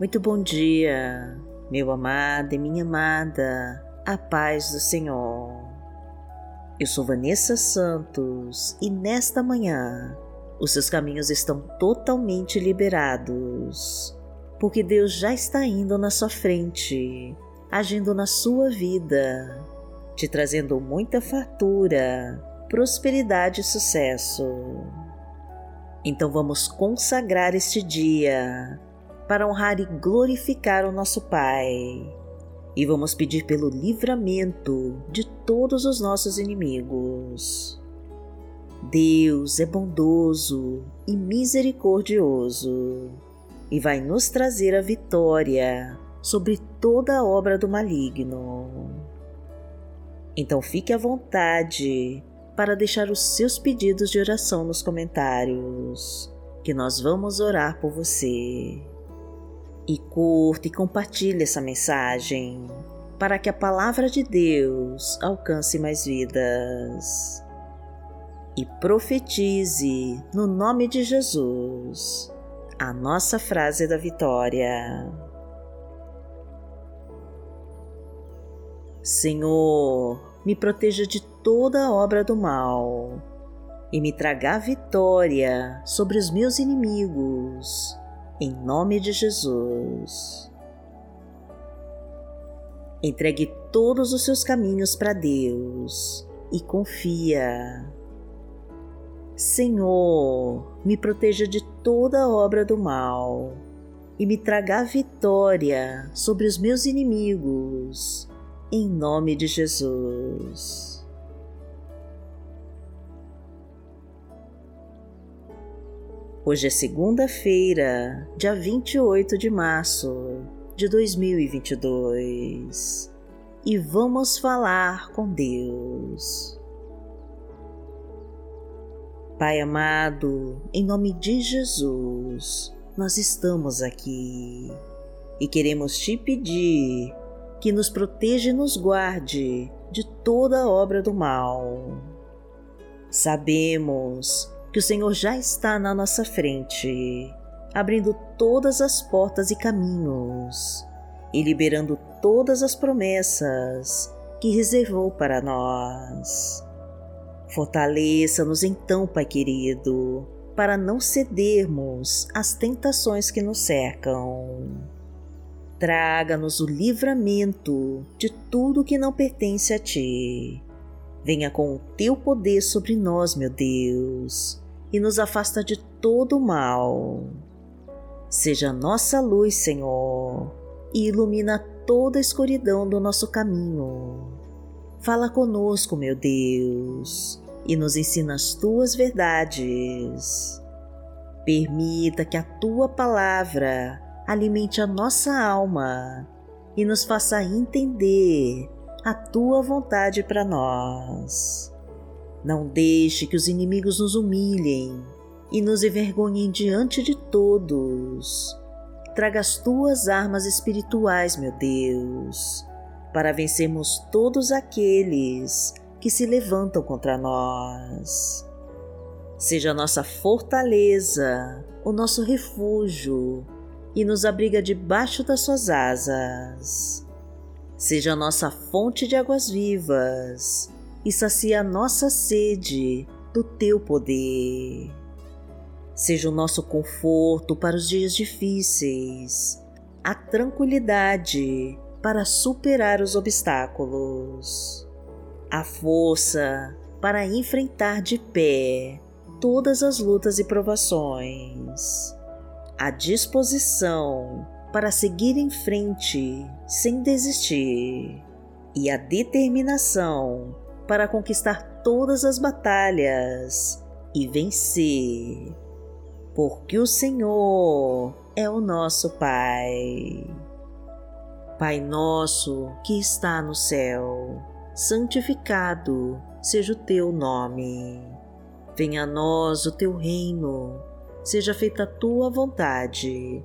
Muito bom dia, meu amado e minha amada, a paz do Senhor. Eu sou Vanessa Santos e nesta manhã os seus caminhos estão totalmente liberados, porque Deus já está indo na sua frente, agindo na sua vida, te trazendo muita fartura, prosperidade e sucesso. Então vamos consagrar este dia para honrar e glorificar o nosso Pai. E vamos pedir pelo livramento de todos os nossos inimigos. Deus é bondoso e misericordioso e vai nos trazer a vitória sobre toda a obra do maligno. Então fique à vontade para deixar os seus pedidos de oração nos comentários, que nós vamos orar por você e curta e compartilhe essa mensagem para que a palavra de Deus alcance mais vidas. E profetize no nome de Jesus a nossa frase da vitória. Senhor, me proteja de toda obra do mal e me traga vitória sobre os meus inimigos em nome de Jesus. Entregue todos os seus caminhos para Deus e confia. Senhor, me proteja de toda obra do mal e me traga a vitória sobre os meus inimigos, em nome de Jesus. Hoje é segunda-feira, dia 28 de março de 2022 e vamos falar com Deus. Pai amado, em nome de Jesus, nós estamos aqui e queremos te pedir que nos proteja e nos guarde de toda obra do mal. Sabemos que o Senhor já está na nossa frente, abrindo todas as portas e caminhos e liberando todas as promessas que reservou para nós. Fortaleça-nos então, Pai querido, para não cedermos às tentações que nos cercam. Traga-nos o livramento de tudo que não pertence a Ti. Venha com o Teu poder sobre nós, meu Deus e nos afasta de todo o mal. Seja nossa luz, Senhor, e ilumina toda a escuridão do nosso caminho. Fala conosco, meu Deus, e nos ensina as tuas verdades. Permita que a tua palavra alimente a nossa alma e nos faça entender a tua vontade para nós. Não deixe que os inimigos nos humilhem e nos envergonhem diante de todos. Traga as tuas armas espirituais, meu Deus, para vencermos todos aqueles que se levantam contra nós. Seja a nossa fortaleza, o nosso refúgio e nos abriga debaixo das suas asas. Seja a nossa fonte de águas vivas e sacia a nossa sede do teu poder. Seja o nosso conforto para os dias difíceis, a tranquilidade para superar os obstáculos, a força para enfrentar de pé todas as lutas e provações, a disposição para seguir em frente sem desistir e a determinação para conquistar todas as batalhas e vencer, porque o Senhor é o nosso Pai. Pai nosso que está no céu, santificado seja o teu nome. Venha a nós o teu reino, seja feita a tua vontade,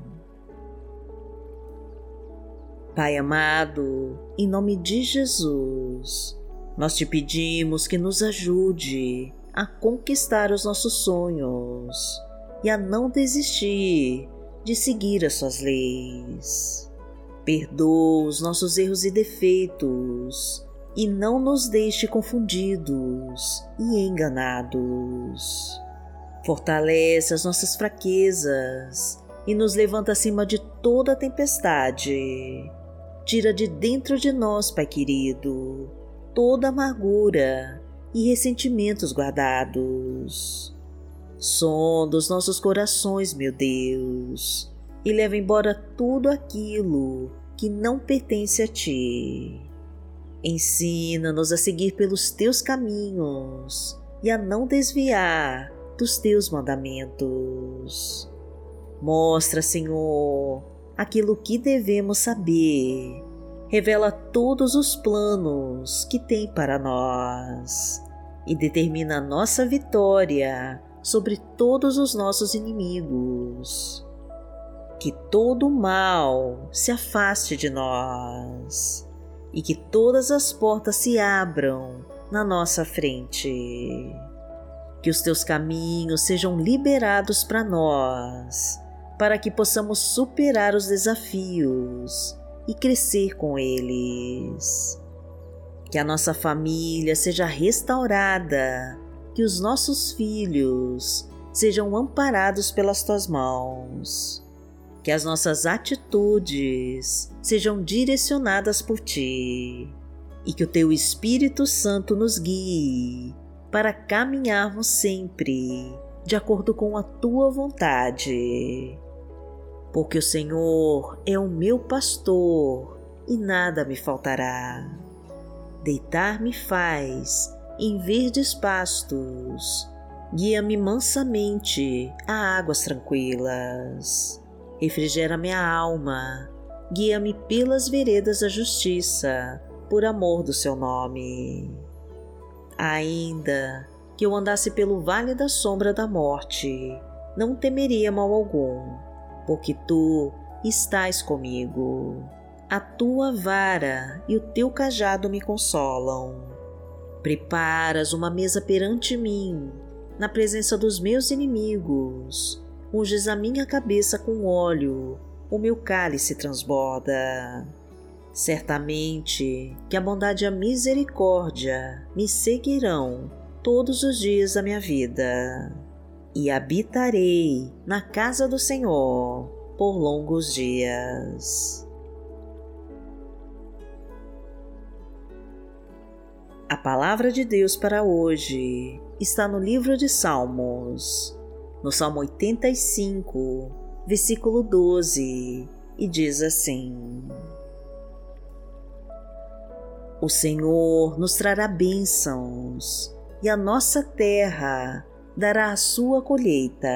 Pai amado, em nome de Jesus, nós te pedimos que nos ajude a conquistar os nossos sonhos e a não desistir de seguir as suas leis. Perdoa os nossos erros e defeitos e não nos deixe confundidos e enganados. Fortalece as nossas fraquezas e nos levanta acima de toda tempestade. Tira de dentro de nós, Pai querido, toda amargura e ressentimentos guardados. Sonda os nossos corações, meu Deus, e leva embora tudo aquilo que não pertence a Ti. Ensina-nos a seguir pelos Teus caminhos e a não desviar dos Teus mandamentos. Mostra, Senhor, aquilo que devemos saber. Revela todos os planos que tem para nós e determina a nossa vitória sobre todos os nossos inimigos. Que todo mal se afaste de nós e que todas as portas se abram na nossa frente. Que os teus caminhos sejam liberados para nós, para que possamos superar os desafios e crescer com eles. Que a nossa família seja restaurada que os nossos filhos sejam amparados pelas tuas mãos, que as nossas atitudes sejam direcionadas por ti e que o teu Espírito Santo nos guie para caminharmos sempre de acordo com a tua vontade. Porque o Senhor é o meu pastor e nada me faltará. Deitar-me faz em verdes pastos. Guia-me mansamente a águas tranquilas. Refrigera minha alma. Guia-me pelas veredas da justiça, por amor do seu nome. Ainda que eu andasse pelo vale da sombra da morte, não temeria mal algum, porque tu estás comigo. A tua vara e o teu cajado me consolam. Preparas uma mesa perante mim, na presença dos meus inimigos. Unges a minha cabeça com óleo, o meu cálice transborda. Certamente que a bondade e a misericórdia me seguirão todos os dias da minha vida, e habitarei na casa do Senhor por longos dias. A palavra de Deus para hoje está no livro de Salmos, no Salmo 85, versículo 12, e diz assim: O Senhor nos trará bênçãos, e a nossa terra dará a sua colheita.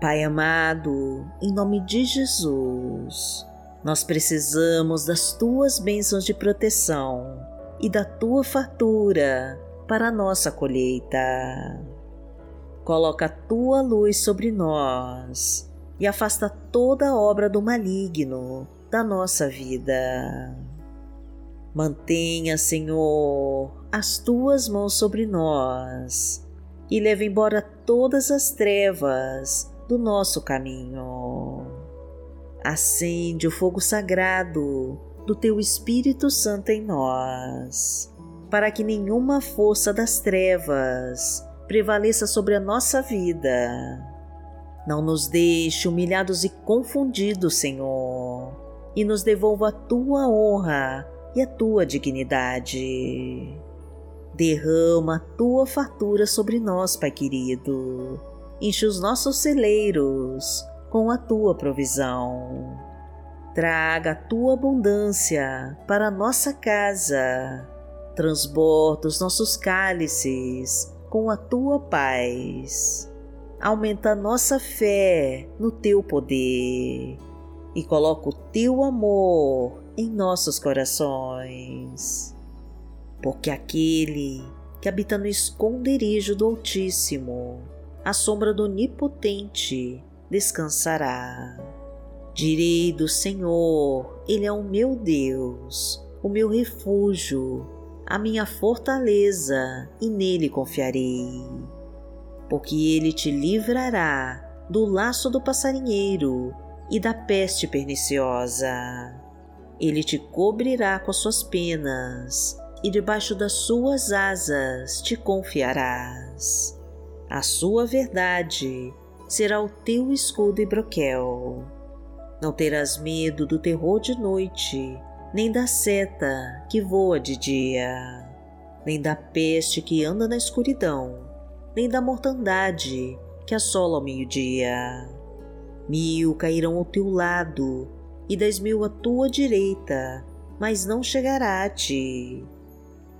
Pai amado, em nome de Jesus, nós precisamos das tuas bênçãos de proteção e da tua fartura para a nossa colheita. Coloca a tua luz sobre nós e afasta toda obra do maligno da nossa vida. Mantenha, Senhor, as tuas mãos sobre nós e leve embora todas as trevas do nosso caminho acende o fogo sagrado do teu Espírito Santo em nós, para que nenhuma força das trevas prevaleça sobre a nossa vida. Não nos deixe humilhados e confundidos, Senhor, e nos devolva a tua honra e a tua dignidade. Derrama a tua fartura sobre nós, Pai querido. Enche os nossos celeiros com a tua provisão. Traga a tua abundância para a nossa casa. Transborda os nossos cálices com a tua paz. aumenta a nossa fé no teu poder e coloca o teu amor em nossos corações. Porque aquele que habita no esconderijo do Altíssimo, à sombra do Onipotente, descansará. Direi do Senhor, Ele é o meu Deus, o meu refúgio, a minha fortaleza, e nele confiarei porque ele te livrará do laço do passarinheiro e da peste perniciosa. Ele te cobrirá com as suas penas e debaixo das suas asas te confiarás. A sua verdade será o teu escudo e broquel. Não terás medo do terror de noite, nem da seta que voa de dia, nem da peste que anda na escuridão nem da mortandade que assola ao meio-dia. Mil cairão ao teu lado e dez mil à tua direita, mas não chegará a ti.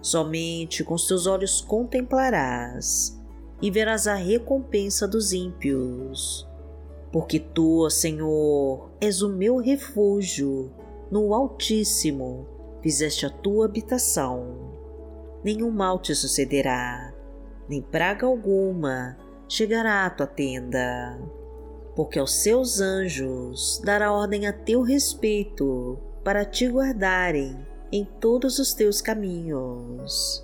Somente com os teus olhos contemplarás e verás a recompensa dos ímpios. Porque tu, Senhor, és o meu refúgio, no Altíssimo fizeste a tua habitação. Nenhum mal te sucederá nem praga alguma chegará à tua tenda, porque aos seus anjos dará ordem a teu respeito para te guardarem em todos os teus caminhos.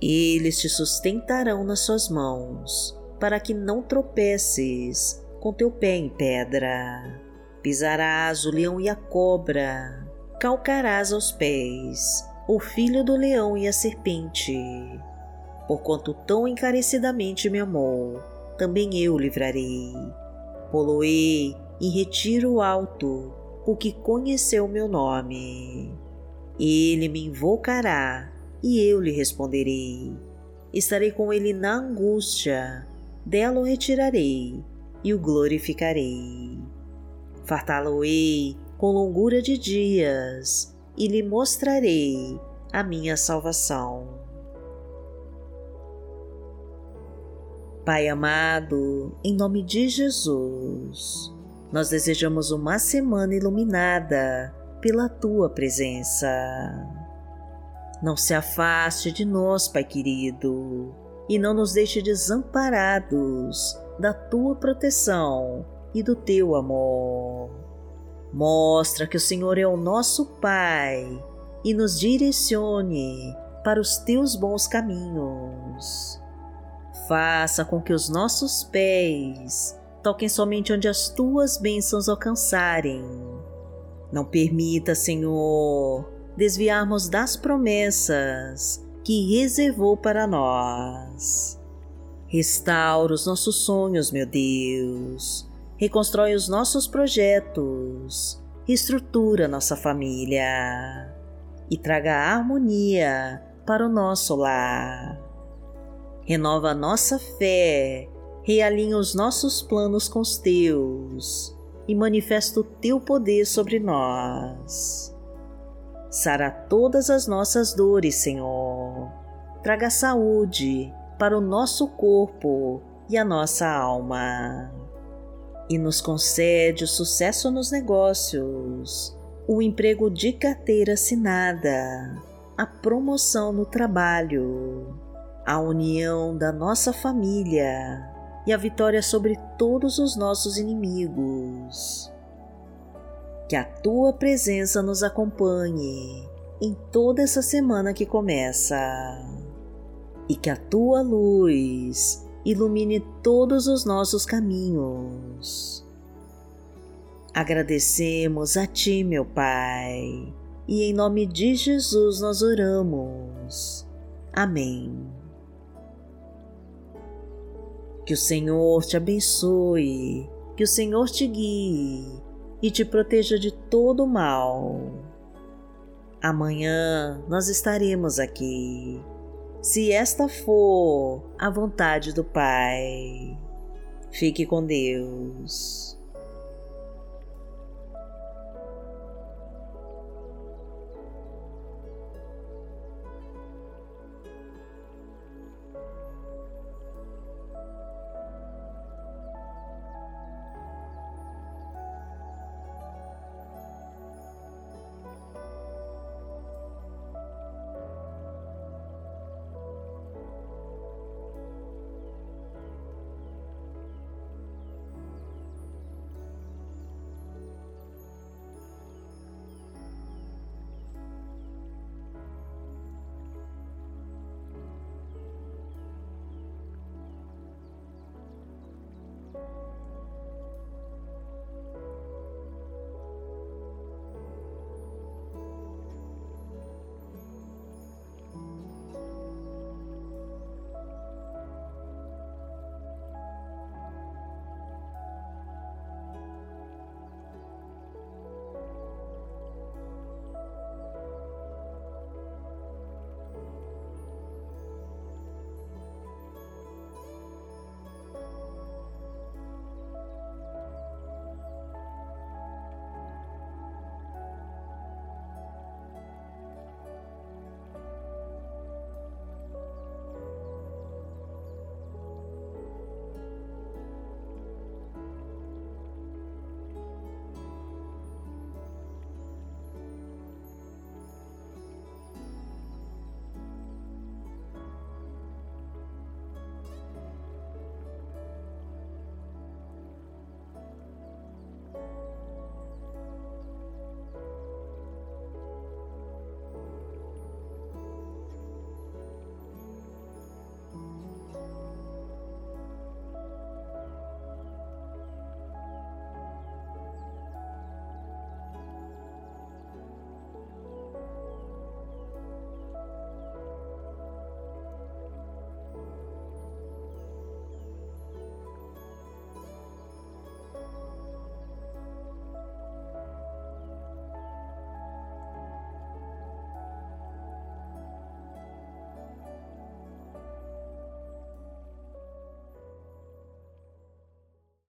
Eles te sustentarão nas suas mãos, para que não tropeces com teu pé em pedra. Pisarás o leão e a cobra, calcarás aos pés o filho do leão e a serpente porquanto tão encarecidamente me amou, também eu livrarei. Poloei em retiro alto o que conheceu meu nome. Ele me invocará e eu lhe responderei. Estarei com ele na angústia, dela o retirarei e o glorificarei. Fartá-lo-ei com longura de dias e lhe mostrarei a minha salvação. Pai amado, em nome de Jesus, nós desejamos uma semana iluminada pela tua presença. Não se afaste de nós, Pai querido, e não nos deixe desamparados da tua proteção e do teu amor. Mostra que o Senhor é o nosso Pai e nos direcione para os teus bons caminhos Faça com que os nossos pés toquem somente onde as tuas bênçãos alcançarem. Não permita, Senhor, desviarmos das promessas que reservou para nós. Restaura os nossos sonhos, meu Deus. Reconstrói os nossos projetos. Reestrutura nossa família. E traga harmonia para o nosso lar renova nossa fé, realinha os nossos planos com os teus e manifesta o teu poder sobre nós. Sara todas as nossas dores, Senhor. Traga saúde para o nosso corpo e a nossa alma. E nos concede o sucesso nos negócios, o emprego de carteira assinada, a promoção no trabalho a união da nossa família e a vitória sobre todos os nossos inimigos. Que a tua presença nos acompanhe em toda essa semana que começa e que a tua luz ilumine todos os nossos caminhos. Agradecemos a Ti, meu Pai, e em nome de Jesus nós oramos. Amém. Que o Senhor te abençoe, que o Senhor te guie e te proteja de todo mal. Amanhã nós estaremos aqui, se esta for a vontade do Pai. Fique com Deus.